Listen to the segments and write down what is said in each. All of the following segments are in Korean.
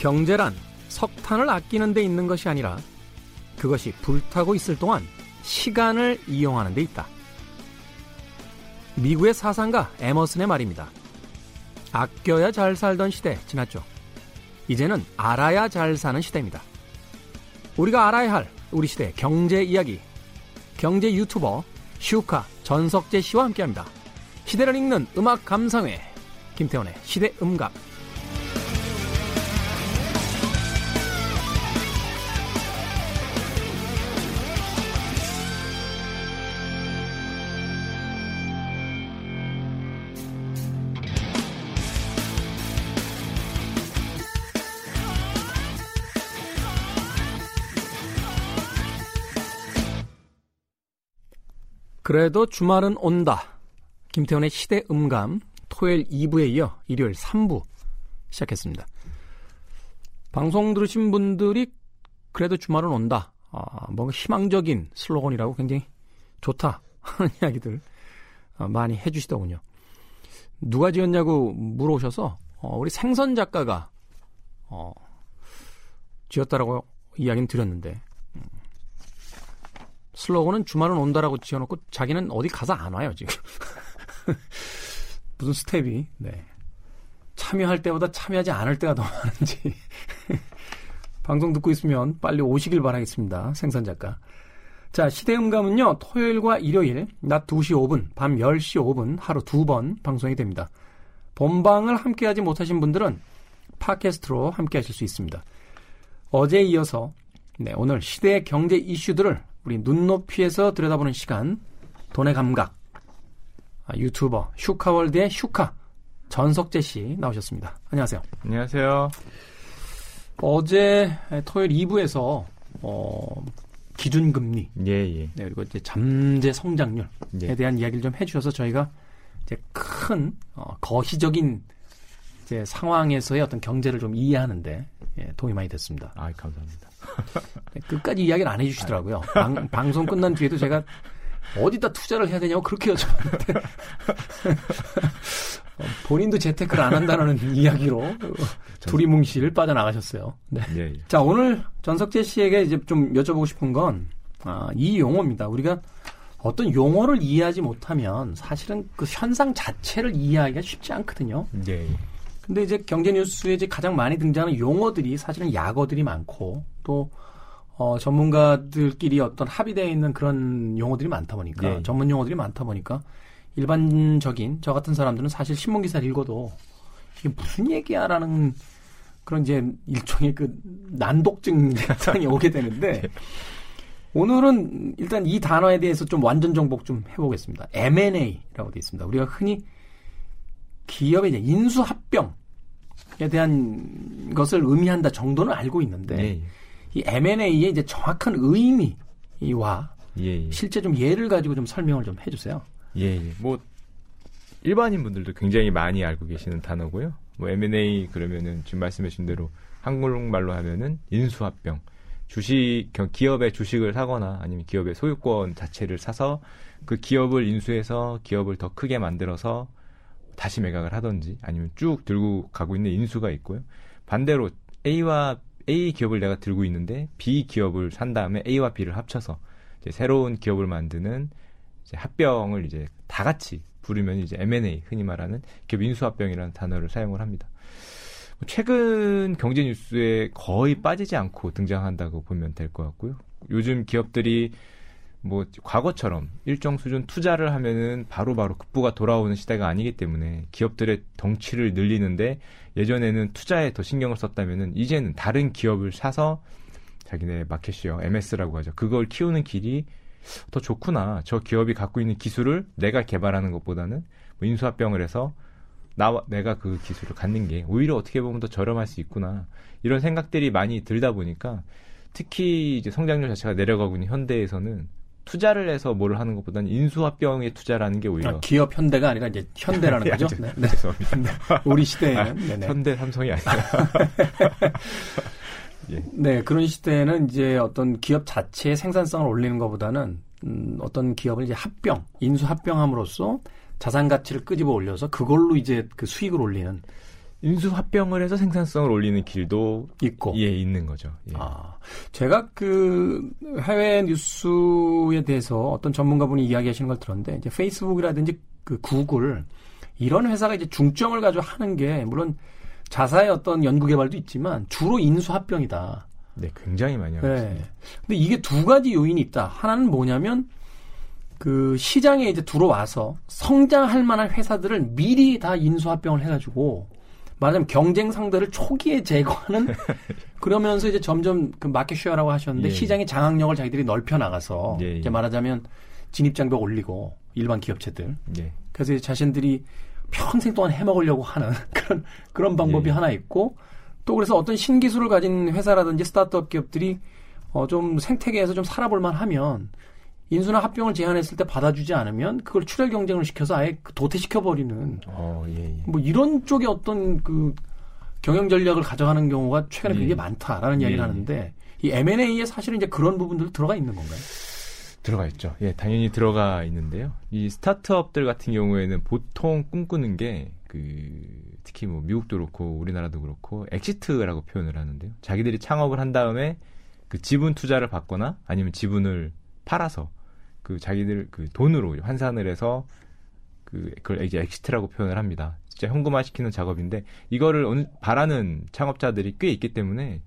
경제란 석탄을 아끼는 데 있는 것이 아니라 그것이 불타고 있을 동안 시간을 이용하는 데 있다. 미국의 사상가 에머슨의 말입니다. 아껴야 잘 살던 시대 지났죠. 이제는 알아야 잘 사는 시대입니다. 우리가 알아야 할 우리 시대 경제 이야기. 경제 유튜버 슈카 전석재 씨와 함께합니다. 시대를 읽는 음악 감상회 김태원의 시대 음감. 그래도 주말은 온다. 김태원의 시대 음감 토요일 2부에 이어 일요일 3부 시작했습니다. 방송 들으신 분들이 그래도 주말은 온다. 아, 뭔가 희망적인 슬로건이라고 굉장히 좋다 하는 이야기들 어, 많이 해주시더군요. 누가 지었냐고 물어오셔서 어, 우리 생선 작가가 어, 지었다라고 이야기는 드렸는데 음, 슬로건은 주말은 온다라고 지어놓고 자기는 어디 가서 안 와요 지금. 무슨 스텝이 네. 참여할 때보다 참여하지 않을 때가 더 많은지 방송 듣고 있으면 빨리 오시길 바라겠습니다. 생선 작가. 자, 시대음감은요, 토요일과 일요일, 낮 2시 5분, 밤 10시 5분, 하루 두 번 방송이 됩니다. 본방을 함께 하지 못하신 분들은 팟캐스트로 함께 하실 수 있습니다. 어제에 이어서, 네, 오늘 시대의 경제 이슈들을 우리 눈높이에서 들여다보는 시간, 돈의 감각, 아, 유튜버 슈카월드의 슈카 전석재 씨 나오셨습니다. 안녕하세요. 안녕하세요. 어제 토요일 2부에서 어, 기준금리, 예, 예. 네, 그리고 이제 잠재 성장률에 예. 대한 이야기를 좀 해주셔서 저희가 이제 큰 어, 거시적인 이제 상황에서의 어떤 경제를 좀 이해하는데 예, 도움이 많이 됐습니다. 아, 감사합니다. 네, 끝까지 이야기를 안 해주시더라고요. 방, 방송 끝난 뒤에도 제가 어디다 투자를 해야 되냐고 그렇게 여쭤봤는데 어, 본인도 재테크를 안 한다는 이야기로 두리뭉실 빠져나가셨어요. 네. 예, 예. 자 오늘 전석재 씨에게 이제 좀 여쭤보고 싶은 건 아, 이 용어입니다. 우리가 어떤 용어를 이해하지 못하면 사실은 그 현상 자체를 이해하기가 쉽지 않거든요. 예, 예. 근데 이제 경제 뉴스에 이제 가장 많이 등장하는 용어들이 사실은 약어들이 많고 또 어, 전문가들끼리 어떤 합의되어 있는 그런 용어들이 많다 보니까 예. 전문 용어들이 많다 보니까 일반적인 저 같은 사람들은 사실 신문 기사를 읽어도 이게 무슨 얘기야라는 그런 이제 일종의 그 난독증 증상이 오게 되는데 오늘은 일단 이 단어에 대해서 좀 완전 정복 좀 해보겠습니다. M&A라고 되어 있습니다. 우리가 흔히 기업의 이제 인수합병에 대한 것을 의미한다 정도는 알고 있는데 예, 예. 이 M&A의 이제 정확한 의미와 예, 예. 실제 좀 예를 가지고 좀 설명을 좀 해주세요. 예, 예. 뭐 일반인 분들도 굉장히 많이 알고 계시는 단어고요. 뭐 M&A 그러면은 지금 말씀하신 대로 한국말로 하면은 인수합병. 주식 겨- 기업의 주식을 사거나 아니면 기업의 소유권 자체를 사서 그 기업을 인수해서 기업을 더 크게 만들어서 다시 매각을 하든지 아니면 쭉 들고 가고 있는 인수가 있고요. 반대로 A와 A 기업을 내가 들고 있는데 B 기업을 산 다음에 A와 B를 합쳐서 이제 새로운 기업을 만드는 이제 합병을 이제 다 같이 부르면 이제 M&A 흔히 말하는 기업 인수합병이라는 단어를 사용을 합니다. 뭐 최근 경제 뉴스에 거의 빠지지 않고 등장한다고 보면 될 것 같고요. 요즘 기업들이 뭐 과거처럼 일정 수준 투자를 하면은 바로 바로 급부가 돌아오는 시대가 아니기 때문에 기업들의 덩치를 늘리는데 예전에는 투자에 더 신경을 썼다면은 이제는 다른 기업을 사서 자기네 마켓시어 MS라고 하죠. 그걸 키우는 길이 더 좋구나. 저 기업이 갖고 있는 기술을 내가 개발하는 것보다는 뭐 인수합병을 해서 나 내가 그 기술을 갖는 게 오히려 어떻게 보면 더 저렴할 수 있구나. 이런 생각들이 많이 들다 보니까 특히 이제 성장률 자체가 내려가고 있는 현대에서는 투자를 해서 뭘 하는 것보다는 인수합병에 투자라는 게 오히려 아, 기업 현대가 아니라 이제 현대라는 예, 거죠. 저- 네, 네. 죄송합니다. 우리 시대에는 아, 네네. 현대 삼성이 아니라 예. 네 그런 시대에는 이제 어떤 기업 자체의 생산성을 올리는 것보다는 음, 어떤 기업을 이제 합병, 인수 합병함으로써 자산 가치를 끄집어 올려서 그걸로 이제 그 수익을 올리는 인수합병을 해서 생산성을 올리는 길도 있고 예 있는 거죠. 예. 아, 제가 그 해외 뉴스에 대해서 어떤 전문가분이 이야기하시는 걸 들었는데 이제 페이스북이라든지 그 구글 이런 회사가 이제 중점을 가지고 하는 게 물론 자사의 어떤 연구 개발도 있지만 주로 인수합병이다. 네, 굉장히 많이 하고 있습니다. 네. 근데 이게 두 가지 요인이 있다. 하나는 뭐냐면 그 시장에 이제 들어와서 성장할 만한 회사들을 미리 다 인수합병을 해가지고 말하자면 경쟁 상대를 초기에 제거하는 그러면서 이제 점점 그 마켓 쉐어라고 하셨는데 예. 시장의 장악력을 자기들이 넓혀 나가서 예, 예. 이제 말하자면 진입 장벽 올리고 일반 기업체들 예. 그래서 자신들이 평생 동안 해먹으려고 하는 그런 그런 방법이 예. 하나 있고 또 그래서 어떤 신기술을 가진 회사라든지 스타트업 기업들이 어 좀 생태계에서 좀 살아볼만 하면 인수나 합병을 제안했을 때 받아주지 않으면 그걸 출혈 경쟁을 시켜서 아예 도태시켜 버리는 어, 예, 예. 뭐 이런 쪽의 어떤 그 경영 전략을 가져가는 경우가 최근에 예. 굉장히 많다라는 예, 이야기를 예. 하는데 이 M&A에 사실은 이제 그런 부분들 들어가 있는 건가요? 들어가 있죠. 예, 당연히 들어가 있는데요. 이 스타트업들 같은 경우에는 보통 꿈꾸는 게 그 특히 뭐 미국도 그렇고 우리나라도 그렇고 exit라고 표현을 하는데요. 자기들이 창업을 한 다음에 그 지분 투자를 받거나 아니면 지분을 팔아서 그 자기들 그 돈으로 환산을 해서 그 그걸 이제 exit이라고 표현을 합니다. 진짜 현금화 시키는 작업인데 이거를 바라는 창업자들이 꽤 있기 때문에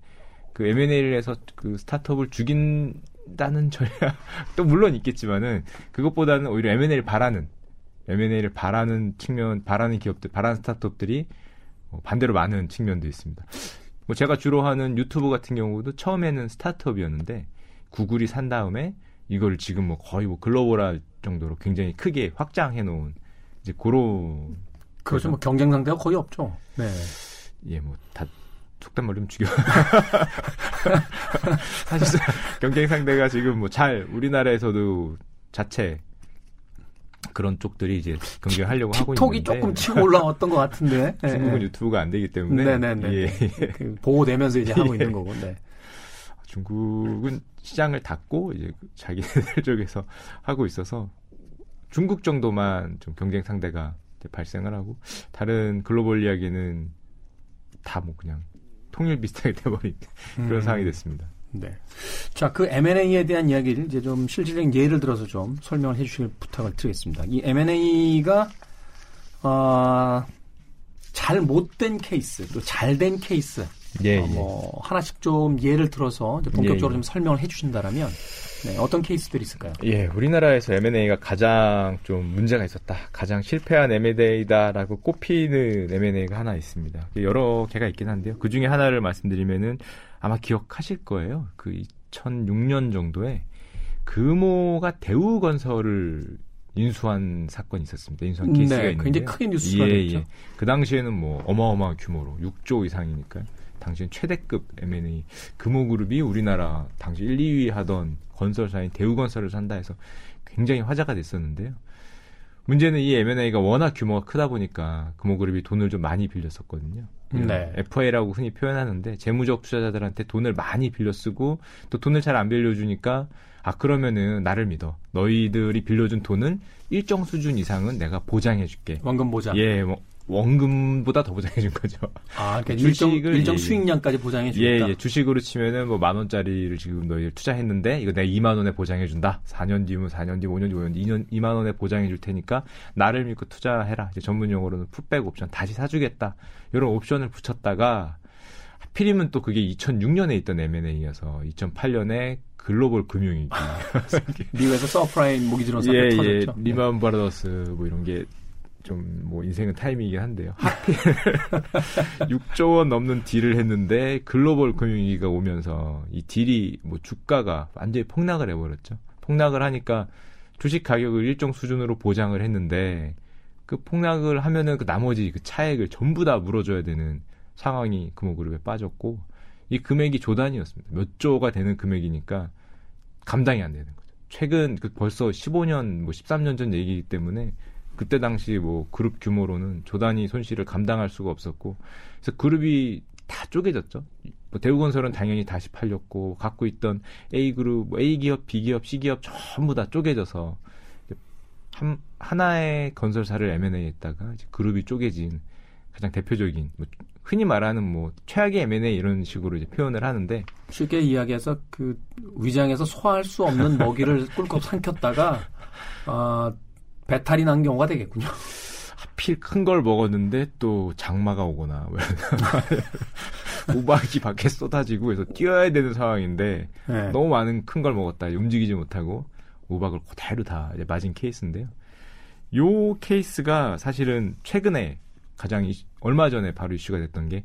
그 M&A를 해서 그 스타트업을 죽인다는 전략도 물론 있겠지만은 그것보다는 오히려 M&A를 바라는 M&A를 바라는 측면, 바라는 기업들, 바라는 스타트업들이 어, 반대로 많은 측면도 있습니다. 뭐 제가 주로 하는 유튜브 같은 경우도 처음에는 스타트업이었는데 구글이 산 다음에 이걸 지금 뭐 거의 뭐 글로벌할 정도로 굉장히 크게 확장해 놓은 이제 그런 그렇죠. 뭐 경쟁 상대가 거의 없죠. 네. 예, 뭐, 다, 속단 말로 좀 죽여. 사실상 경쟁 상대가 지금 뭐 잘, 우리나라에서도 자체 그런 쪽들이 이제 경쟁하려고 하고 틱톡이 있는데. 조금 치고 올라왔던 것 같은데. 네. 중국은 유튜브가 안 되기 때문에. 네네네. 예, 예. 그 보호되면서 이제 하고 예. 있는 거고. 네. 중국은 시장을 닫고 이제 자기들 쪽에서 하고 있어서 중국 정도만 좀 경쟁 상대가 발생을 하고 다른 글로벌 이야기는 다 뭐 그냥 통일 비슷하게 돼버린 그런 음. 상황이 됐습니다. 네. 자, 그 M&A에 대한 이야기를 이제 좀 실질적인 예를 들어서 좀 설명을 해주실 부탁을 드리겠습니다. 이 M&A가 어, 잘 못된 케이스, 또 잘된 케이스, 예, 어, 뭐 하나씩 좀 예를 들어서 본격적으로 예, 예. 좀 설명을 해주신다라면 네, 어떤 케이스들이 있을까요? 예, 우리나라에서 M&A가 가장 좀 문제가 있었다. 가장 실패한 M&A다라고 꼽히는 M&A가 하나 있습니다. 여러 개가 있긴 한데요. 그 중에 하나를 말씀드리면은 아마 기억하실 거예요. 그 2006년 정도에 금호가 대우건설을 인수한 사건이 있었습니다. 인수한 케이스가 네, 있는데 굉장히 크게 뉴스가 예, 됐죠. 예. 그 당시에는 뭐 어마어마한 규모로 6조 이상이니까요. 당시엔 최대급 M&A 금호그룹이 우리나라 당시 1, 2위 하던 건설사인 대우건설을 산다 해서 굉장히 화제가 됐었는데요. 문제는 이 M&A가 워낙 규모가 크다 보니까 금호그룹이 돈을 좀 많이 빌렸었거든요. 네. FA라고 흔히 표현하는데 재무적 투자자들한테 돈을 많이 빌려 쓰고 또 돈을 잘 안 빌려주니까 아 그러면은 나를 믿어 너희들이 빌려준 돈은 일정 수준 이상은 내가 보장해줄게. 원금 보장. 예, 뭐, 원금보다 더 보장해 준 거죠. 아, 그러니까 주식을, 일정 예, 예. 수익량까지 보장해 예, 주겠다. 예, 주식으로 치면은 뭐 만 원짜리를 지금 너희 투자했는데 이거 내가 2만 원에 보장해 준다. 4년 뒤면 4년 뒤, 5년 뒤, 5년 뒤, 2년 2만 원에 보장해 줄 테니까 나를 믿고 투자해라. 이제 전문 용어로는 put back option 다시 사 주겠다. 이런 옵션을 붙였다가 하필이면 또 그게 2006년에 있던 M&A여서 2008년에 글로벌 금융위기. 미국에서 subprime mortgage loan 사건 예, 예, 터졌죠. 리만 브라더스 뭐 이런 게 좀 뭐 인생은 타이밍이긴 한데요. 하필 6조 원 넘는 deal을 했는데 글로벌 금융위기가 오면서 이 deal이 뭐 주가가 완전히 폭락을 해버렸죠. 폭락을 하니까 주식 가격을 일정 수준으로 보장을 했는데 그 폭락을 하면은 그 나머지 그 차액을 전부 다 물어줘야 되는 상황이 금호그룹에 빠졌고 이 금액이 조단이었습니다. 몇 조가 되는 금액이니까 감당이 안 되는 거죠. 최근 그 벌써 15년 뭐 13년 전 얘기이기 때문에 그때 당시 뭐 그룹 규모로는 조단위 손실을 감당할 수가 없었고 그래서 그룹이 다 쪼개졌죠. 뭐 대우건설은 당연히 다시 팔렸고 갖고 있던 A 그룹, 뭐 A 기업, B 기업, C 기업 전부 다 쪼개져서 한, 하나의 건설사를 M&A 했다가 이제 그룹이 쪼개진 가장 대표적인 뭐 흔히 말하는 뭐 최악의 M&A 이런 식으로 이제 표현을 하는데 쉽게 이야기해서 그 위장에서 소화할 수 없는 먹이를 꿀꺽 삼켰다가 아 배탈이 난 경우가 되겠군요. 하필 큰 걸 먹었는데 또 장마가 오거나 뭐 우박이 밖에 쏟아지고 해서 뛰어야 되는 상황인데 네. 너무 많은 큰 걸 먹었다 움직이지 못하고 우박을 그대로 다 맞은 케이스인데요. 요 케이스가 사실은 최근에 가장 이, 얼마 전에 바로 이슈가 됐던 게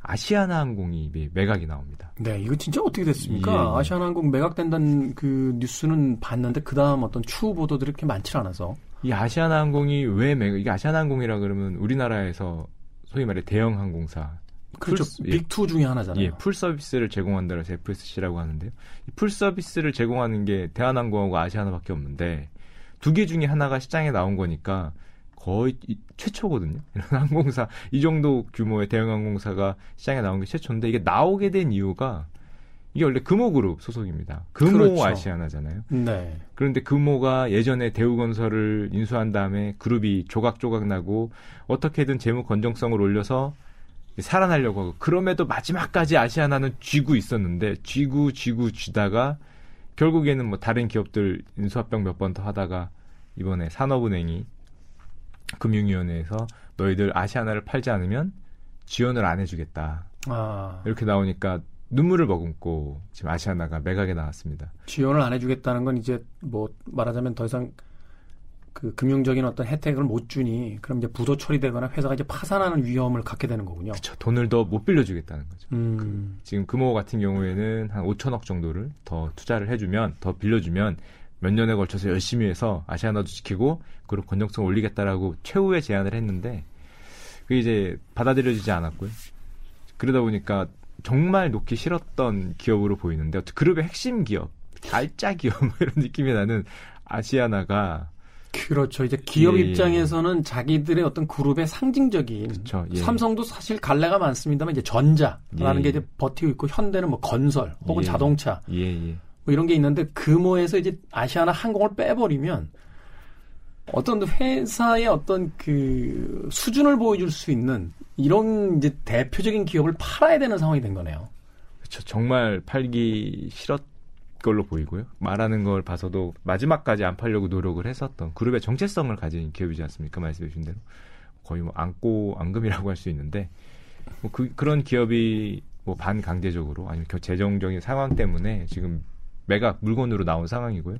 아시아나 항공이 매각이 나옵니다. 네, 이거 진짜 어떻게 됐습니까? 예, 예. 아시아나 항공 매각된다는 그 뉴스는 봤는데 그 다음 어떤 추후 보도들이 그렇게 많지 않아서 이 아시아나 항공이 왜 매각? 이게 아시아나 항공이라 그러면 우리나라에서 소위 말해 대형 항공사 그렇죠. big 2 예. 중에 하나잖아요. 예, full service를 제공한다고 해서 FSC라고 하는데요. 풀 서비스를 제공하는 게 대한항공하고 아시아나밖에 없는데 두 개 중에 하나가 시장에 나온 거니까 거의 최초거든요. 이런 항공사 이 정도 규모의 대형 항공사가 시장에 나온 게 최초인데 이게 나오게 된 이유가 이게 원래 금호그룹 소속입니다. 금호 그렇죠. 아시아나잖아요. 네. 그런데 금호가 예전에 대우건설을 인수한 다음에 그룹이 조각조각 나고 어떻게든 재무 건정성을 올려서 살아나려고 하고 그럼에도 마지막까지 아시아나는 쥐고 있었는데 쥐고 쥐고 쥐다가 결국에는 뭐 다른 기업들 인수합병 몇 번 더 하다가 이번에 산업은행이 금융위원회에서 너희들 아시아나를 팔지 않으면 지원을 안 해주겠다. 아. 이렇게 나오니까 눈물을 머금고 지금 아시아나가 매각에 나왔습니다. 지원을 안 해주겠다는 건 이제 뭐 말하자면 더 이상 그 금융적인 어떤 혜택을 못 주니 그럼 이제 부도 처리되거나 회사가 이제 파산하는 위험을 갖게 되는 거군요. 그렇죠. 돈을 더 못 빌려주겠다는 거죠. 음. 그, 지금 금호 같은 경우에는 한 5천억 정도를 더 투자를 해주면 더 빌려주면 몇 년에 걸쳐서 열심히 해서 아시아나도 지키고 건정성 을 올리겠다라고 최후의 제안을 했는데 그게 이제 받아들여지지 않았고요. 그러다 보니까 정말 놓기 싫었던 기업으로 보이는데 그룹의 핵심 기업, 달짜 기업 뭐 이런 느낌이 나는 아시아나가 그렇죠. 이제 기업 예, 예, 입장에서는 자기들의 어떤 그룹의 상징적인 그렇죠, 예. 삼성도 사실 갈래가 많습니다만 이제 전자라는 예. 게 이제 버티고 있고 현대는 뭐 건설 혹은 예. 자동차 예, 뭐 이런 게 있는데 금호에서 이제 아시아나 항공을 빼버리면 어떤 회사의 어떤 그 수준을 보여줄 수 있는 이런 이제 대표적인 기업을 팔아야 되는 상황이 된 거네요. 그렇죠. 정말 팔기 싫었 걸로 보이고요. 말하는 걸 봐서도 마지막까지 안 팔려고 노력을 했었던 그룹의 정체성을 가진 기업이지 않습니까? 말씀해 주신 대로. 거의 뭐 안고 안금이라고 할 수 있는데 뭐 그, 그런 기업이 뭐 반강제적으로 아니면 재정적인 상황 때문에 지금 매각 물건으로 나온 상황이고요.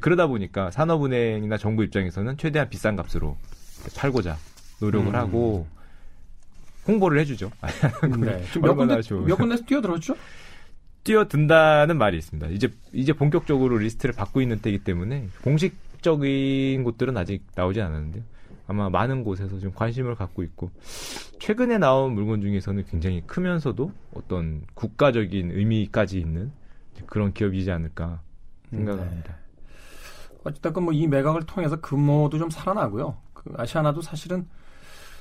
그러다 보니까 산업은행이나 정부 입장에서는 최대한 비싼 값으로 팔고자 노력을 음. 하고 홍보를 해주죠. 네. 몇 군데 몇 군데서 뛰어들었죠? 뛰어든다는 말이 있습니다. 이제 이제 본격적으로 리스트를 받고 있는 때이기 때문에 공식적인 곳들은 아직 나오지 않았는데요. 아마 많은 곳에서 지금 관심을 갖고 있고 최근에 나온 물건 중에서는 굉장히 크면서도 어떤 국가적인 의미까지 있는 그런 기업이지 않을까 생각합니다. 네. 어쨌든 뭐 이 매각을 통해서 금모도 좀 살아나고요. 그 아시아나도 사실은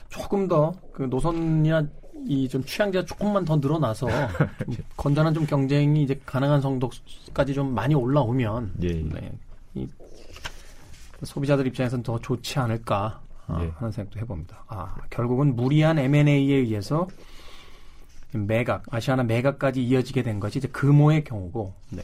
조금 더 그 노선이나 이 좀 취향제가 조금만 더 늘어나서 좀 건전한 좀 경쟁이 이제 가능한 정도까지 좀 많이 올라오면 예. 네, 이 소비자들 입장에서는 더 좋지 않을까 아, 예. 하는 생각도 해봅니다. 아 결국은 무리한 M&A에 의해서 매각 아시아나 매각까지 이어지게 된 것이 이제 금호의 경우고 네.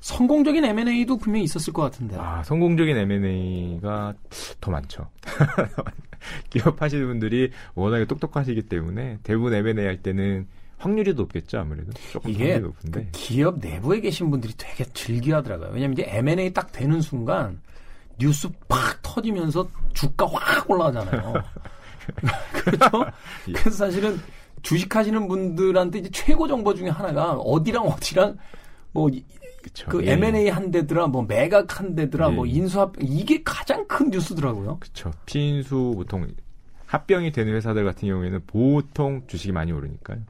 성공적인 M&A도 분명히 있었을 것 같은데. 아 성공적인 M&A가 더 많죠. 기업 하시는 분들이 워낙에 똑똑하시기 때문에 대부분 M&A 할 때는 확률이 높겠죠 아무래도 조금 이게 높은데 그 기업 내부에 계신 분들이 되게 즐겨하더라고요 왜냐하면 이제 M&A 딱 되는 순간 뉴스 팍 터지면서 주가 확 올라가잖아요 그렇죠 예. 그래서 사실은 주식하시는 분들한테 이제 최고 정보 중에 하나가 어디랑 어디랑 뭐 그쵸. 그 예. M&A 한 데더라, 뭐 매각 한 데더라, 뭐 예. 뭐 인수합 이게 가장 큰 뉴스더라고요. 그렇죠. 피인수 보통 합병이 되는 회사들 같은 경우에는 보통 주식이 많이 오르니까요.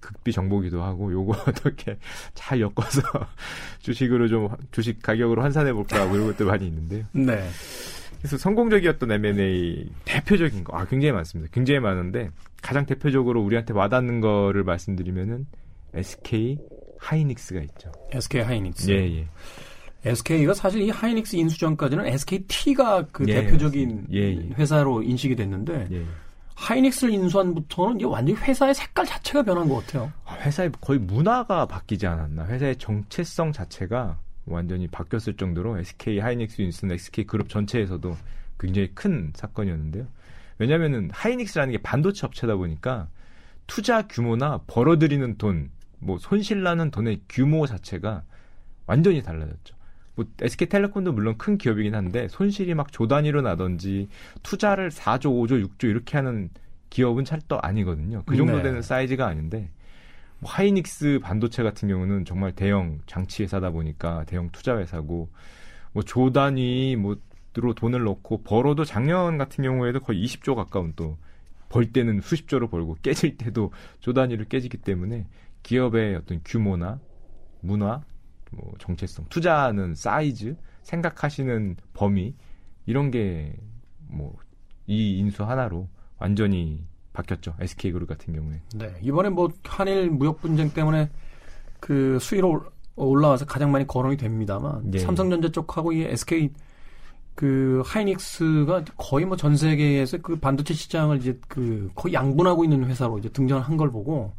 극비 정보기도 하고 요거 어떻게 잘 엮어서 주식으로 좀 주식 가격으로 환산해 볼까 뭐 이런 것도 많이 있는데요. 네. 그래서 성공적이었던 M&A 대표적인 거, 아 굉장히 많습니다. 굉장히 많은데 가장 대표적으로 우리한테 와닿는 거를 말씀드리면은 SK 하이닉스가 있죠. SK 하이닉스. 예, 예. SK가 사실 이 하이닉스 인수 전까지는 SKT가 그 예, 대표적인 예, 예, 회사로 인식이 됐는데 예. 하이닉스를 인수한부터는 이게 완전히 회사의 색깔 자체가 변한 것 같아요. 아, 회사의 거의 문화가 바뀌지 않았나. 회사의 정체성 자체가 완전히 바뀌었을 정도로 SK 하이닉스 인수는 SK 그룹 전체에서도 굉장히 큰 사건이었는데요. 왜냐면은 하이닉스라는 게 반도체 업체다 보니까 투자 규모나 벌어들이는 돈, 뭐 손실 나는 돈의 규모 자체가 완전히 달라졌죠. 뭐 SK텔레콤도 물론 큰 기업이긴 한데 손실이 막 조 단위로 나던지 투자를 4조, 5조, 6조 이렇게 하는 기업은 찰떡 아니거든요. 그 정도 되는 네. 사이즈가 아닌데 뭐 하이닉스 반도체 같은 경우는 정말 대형 장치 회사다 보니까 대형 투자 회사고 뭐 조 단위 뭐로 돈을 넣고 벌어도 작년 같은 경우에도 거의 20조 가까운 또 벌 때는 수십조로 벌고 깨질 때도 조 단위로 깨지기 때문에 기업의 어떤 규모나 문화 뭐 정체성, 투자하는 사이즈, 생각하시는 범위 이런 게 뭐 이 인수 하나로 완전히 바뀌었죠. SK그룹 같은 경우에. 네. 이번에 뭐 한일 무역 분쟁 때문에 그 수위로 올라와서 가장 많이 거론이 됩니다만 예. 삼성전자 쪽하고 이 SK 그 하이닉스가 거의 뭐 전 세계에서 그 반도체 시장을 이제 그 거의 양분하고 있는 회사로 이제 등장한 걸 보고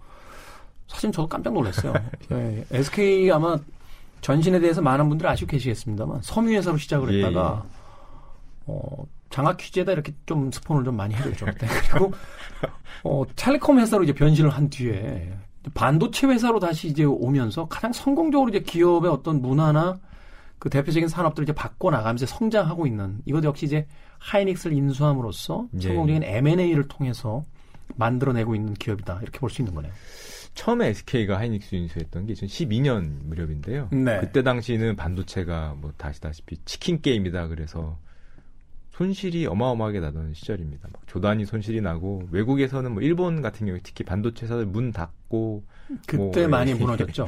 사실 저도 깜짝 놀랐어요. 네. SK 아마 전신에 대해서 많은 분들이 아시고 계시겠습니다만 섬유회사로 시작을 예, 했다가 예. 어, 장학 퀴즈에다 이렇게 좀 스폰을 좀 많이 해줬죠. 그리고 어, 텔레콤 회사로 이제 변신을 한 뒤에 반도체 회사로 다시 이제 오면서 가장 성공적으로 이제 기업의 어떤 문화나 그 대표적인 산업들을 이제 바꿔 나가면서 성장하고 있는 이것 역시 이제 하이닉스를 인수함으로써 예. 성공적인 M&A를 통해서 만들어내고 있는 기업이다 이렇게 볼 수 있는 거네요. 처음에 SK가 하이닉스 인수했던 게 2012년 무렵인데요. 네. 그때 당시는 반도체가 뭐 다시다시피 치킨 게임이다 그래서 손실이 어마어마하게 나던 시절입니다. 막 조단위 손실이 나고 외국에서는 뭐 일본 같은 경우에 특히 반도체 사들 문 닫고 그때 뭐 많이 무너졌죠.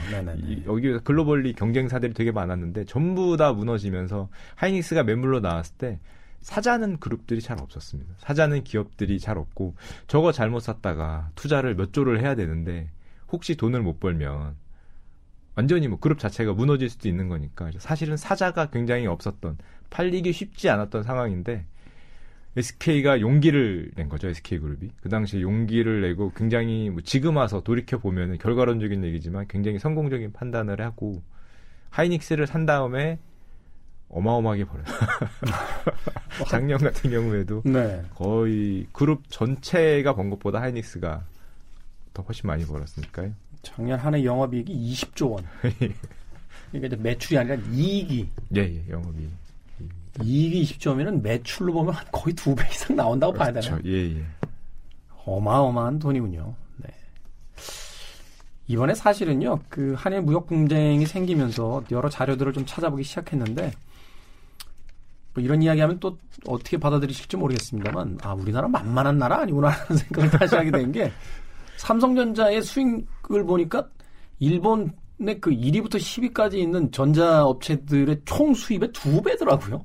여기 글로벌리 경쟁 사들이 되게 많았는데 전부 다 무너지면서 하이닉스가 매물로 나왔을 때 사자는 그룹들이 잘 없었습니다. 사자는 기업들이 잘 없고 저거 잘못 샀다가 투자를 몇 조를 해야 되는데 혹시 돈을 못 벌면 완전히 뭐 그룹 자체가 무너질 수도 있는 거니까 사실은 사자가 굉장히 없었던 팔리기 쉽지 않았던 상황인데 SK가 용기를 낸 거죠 SK 그룹이 그 당시에 용기를 내고 굉장히 뭐 지금 와서 돌이켜 보면은 결과론적인 얘기지만 굉장히 성공적인 판단을 하고 하이닉스를 산 다음에 어마어마하게 벌어요. 작년 같은 경우에도 네. 거의 그룹 전체가 번 것보다 하이닉스가 더 훨씬 많이 벌었으니까요. 작년 한 해 영업이익이 20조 원. 그러니까 이제 매출이 아니라 이익이. 예, 예, 영업이익. 이익이 20조면은 매출로 보면 거의 두 배 이상 나온다고 그렇죠. 봐야 되나요? 예, 예. 어마어마한 돈이군요. 네. 이번에 사실은요, 그 한일 무역 분쟁이 생기면서 여러 자료들을 좀 찾아보기 시작했는데, 뭐 이런 이야기하면 또 어떻게 받아들이실지 모르겠습니다만, 아, 우리나라 만만한 나라 아니구나 하는 생각을 다시 하게 된 게, 삼성전자의 수익을 보니까 일본의 그 1위부터 10위까지 있는 전자업체들의 총 수입의 두 배더라고요.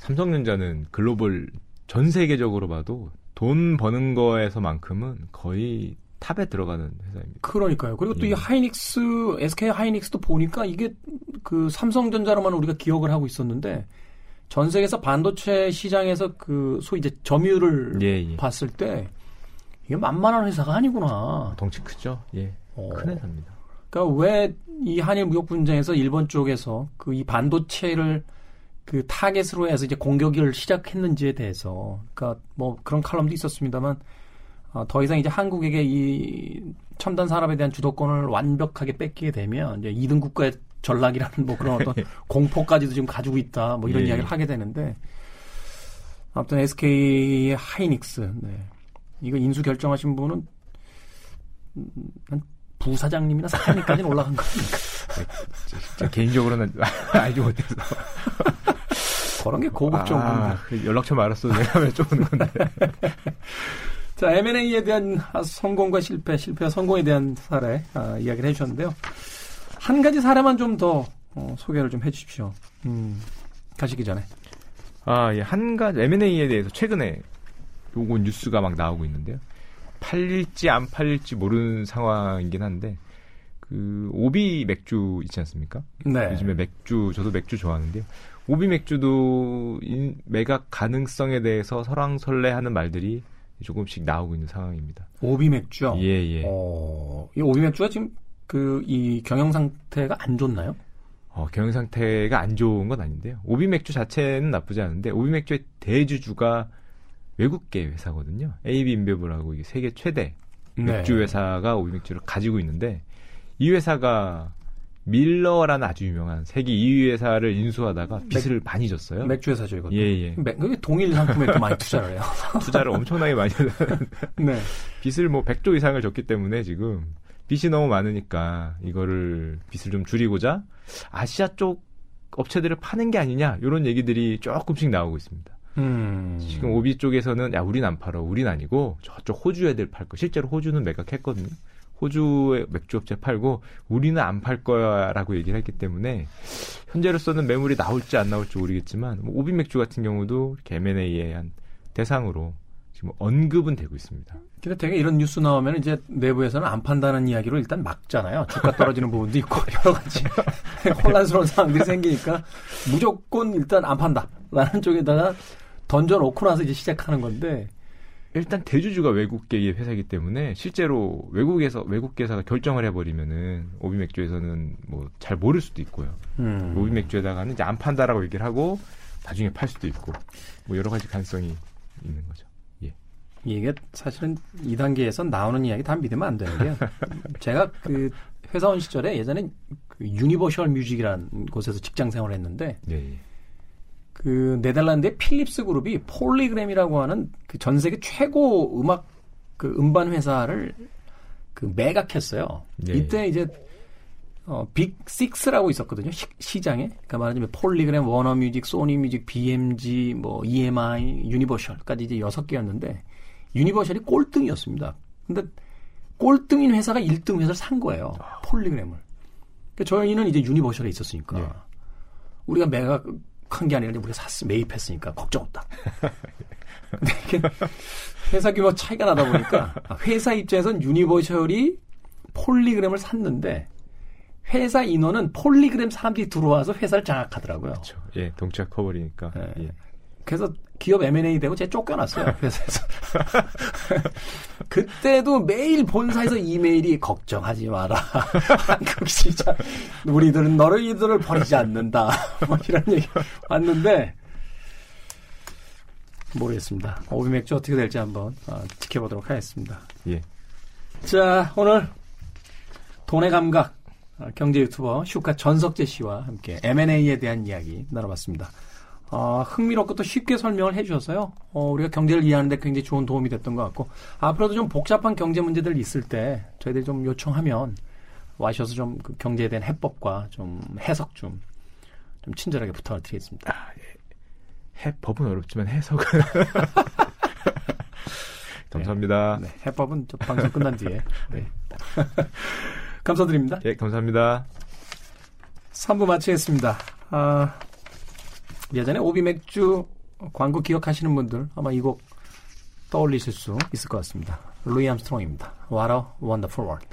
삼성전자는 글로벌 전 세계적으로 봐도 돈 버는 거에서만큼은 거의 탑에 들어가는 회사입니다. 그러니까요. 그리고 또이 예. 하이닉스, SK 하이닉스도 보니까 이게 그 삼성전자로만 우리가 기억을 하고 있었는데 전 세계에서 반도체 시장에서 그 소위 이제 점유율을 예, 예. 봤을 때 이게 만만한 회사가 아니구나. 덩치 크죠. 예. 어. 큰 회사입니다. 그러니까 왜 이 한일 무역 분쟁에서 일본 쪽에서 그 이 반도체를 그 타겟으로 해서 이제 공격을 시작했는지에 대해서 그러니까 뭐 그런 칼럼도 있었습니다만 어, 더 이상 이제 한국에게 이 첨단 산업에 대한 주도권을 완벽하게 뺏기게 되면 이제 2등 국가의 전락이라는 뭐 그런 어떤 공포까지도 지금 가지고 있다 뭐 이런 예. 이야기를 하게 되는데 아무튼 SK 하이닉스 네. 이거 인수 결정하신 분은 한 부사장님이나 사장님까지는 올라간 겁니까? 개인적으로는 알지 못해서. 그런 게 고급 정보인데. 아, 그 연락처 말았어도 내가 왜 쪼는 건데. 자, M&A에 대한 성공과 실패, 실패와 성공에 대한 사례 아, 이야기를 해주셨는데요. 한 가지 사례만 좀더 어, 소개를 좀 해주십시오. 음, 가시기 전에. 아, 예, 한 가지 M&A에 대해서 최근에 요거 뉴스가 막 나오고 있는데요. 팔릴지 안 팔릴지 모르는 상황이긴 한데 그 오비 맥주 있지 않습니까? 네. 요즘에 맥주 저도 맥주 좋아하는데요. 오비 맥주도 인, 매각 가능성에 대해서 설왕설래하는 말들이 조금씩 나오고 있는 상황입니다. 오비 맥주요? 예, 예. 어, 이 오비 맥주가 지금 그 이 경영 상태가 안 좋나요? 어, 경영 상태가 안 좋은 건 아닌데요. 오비 맥주 자체는 나쁘지 않은데 오비 맥주의 대주주가 외국계 회사거든요. AB 인베브라고 이게 세계 최대 맥주 네. 회사가 오비 맥주를 가지고 있는데 이 회사가 밀러라는 아주 유명한 세계 2위 회사를 인수하다가 빚을 많이 졌어요. 맥주 회사죠, 이것도. 예, 예. 맥, 그게 동일 상품에 이렇게 많이 투자를 해요. 투자를 엄청나게 많이 해서 네. 빚을 뭐 100조 이상을 졌기 때문에 지금 빚이 너무 많으니까 이거를 빚을 좀 줄이고자 아시아 쪽 업체들을 파는 게 아니냐 이런 얘기들이 조금씩 나오고 있습니다. 음. 지금 오비 쪽에서는 야 우린 안 팔아, 우린 아니고 저쪽 호주 애들 팔 거. 실제로 호주는 매각했거든요. 호주의 맥주 업체 팔고 우리는 안 팔 거야라고 얘기를 했기 때문에 현재로서는 매물이 나올지 안 나올지 모르겠지만 뭐 오비 맥주 같은 경우도 이렇게 M&A의 한 대상으로 지금 언급은 되고 있습니다. 근데 되게 이런 뉴스 나오면 이제 내부에서는 안 판다는 이야기로 일단 막잖아요. 주가 떨어지는 부분도 있고 여러 가지 혼란스러운 상황들이 생기니까 무조건 일단 안 판다라는 쪽에다가 던져놓고 나서 이제 시작하는 건데 일단 대주주가 외국계의 회사이기 때문에 실제로 외국에서 외국 회사가 결정을 해버리면은 오비 맥주에서는 뭐 잘 모를 수도 있고요. 음. 오비 맥주에다가는 이제 안 판다라고 얘기를 하고 나중에 팔 수도 있고 뭐 여러 가지 가능성이 있는 거죠. 예. 이게 사실은 2단계에서 나오는 이야기 다 믿으면 안 되는 게요. 제가 그 회사원 시절에 예전에 그 유니버셜 뮤직이라는 곳에서 직장 생활을 했는데 예, 예. 그 네덜란드의 필립스 그룹이 폴리그램이라고 하는 그 전 세계 최고 음악 그 음반 회사를 그 매각했어요. 네. 이때 이제 어, Big Six라고 있었거든요. 시, 시장에 그러니까 말하자면 폴리그램, 워너뮤직, 소니뮤직, BMG, 뭐 EMI, 유니버셜까지 이제 여섯 개였는데 유니버셜이 꼴등이었습니다. 근데 꼴등인 회사가 1등 회사를 산 거예요. 폴리그램을. 그러니까 저희는 이제 유니버셜에 있었으니까 네. 우리가 매각한 게 아니라 우리가 샀 매입했으니까 걱정 없다. 근데 이게 회사 규모 차이가 나다 보니까 회사 입장에선 유니버셜이 폴리그램을 샀는데 회사 인원은 폴리그램 사람들이 들어와서 회사를 장악하더라고요. 그렇죠. 예, 덩치가 커버리니까. 예. 예. 그래서 기업 M&A 되고 제가 쫓겨났어요 회사에서. 그때도 매일 본사에서 이메일이 걱정하지 마라. 한국 시장 우리들은 너를 이들을 버리지 않는다. 뭐 이런 얘기 왔는데 모르겠습니다. 오비 맥주 어떻게 될지 한번 어, 지켜보도록 하겠습니다. 예. 자 오늘 돈의 감각 어, 경제 유튜버 슈카 전석재 씨와 함께 M&A에 대한 이야기 나눠봤습니다. 어, 흥미롭고 또 쉽게 설명을 해주셔서요. 어, 우리가 경제를 이해하는데 굉장히 좋은 도움이 됐던 것 같고 앞으로도 좀 복잡한 경제 문제들 있을 때 저희들이 좀 요청하면 와셔서 좀 그 경제에 대한 해법과 좀 해석 좀, 좀 친절하게 부탁을 드리겠습니다. 해법은 어렵지만 해석은 감사합니다. 네, 해법은 저 방송 끝난 뒤에. 네. 감사드립니다. 예, 감사합니다. 3부 마치겠습니다. 아, 예전에 오비 맥주 광고 기억하시는 분들 아마 이 곡 떠올리실 수 있을 것 같습니다. 루이 암스트롱입니다. What a Wonderful World.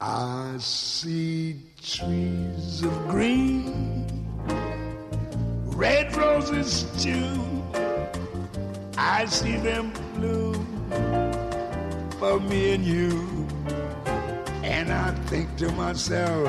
I see trees of green, red roses too. I see them bloom for me and you. And I think to myself,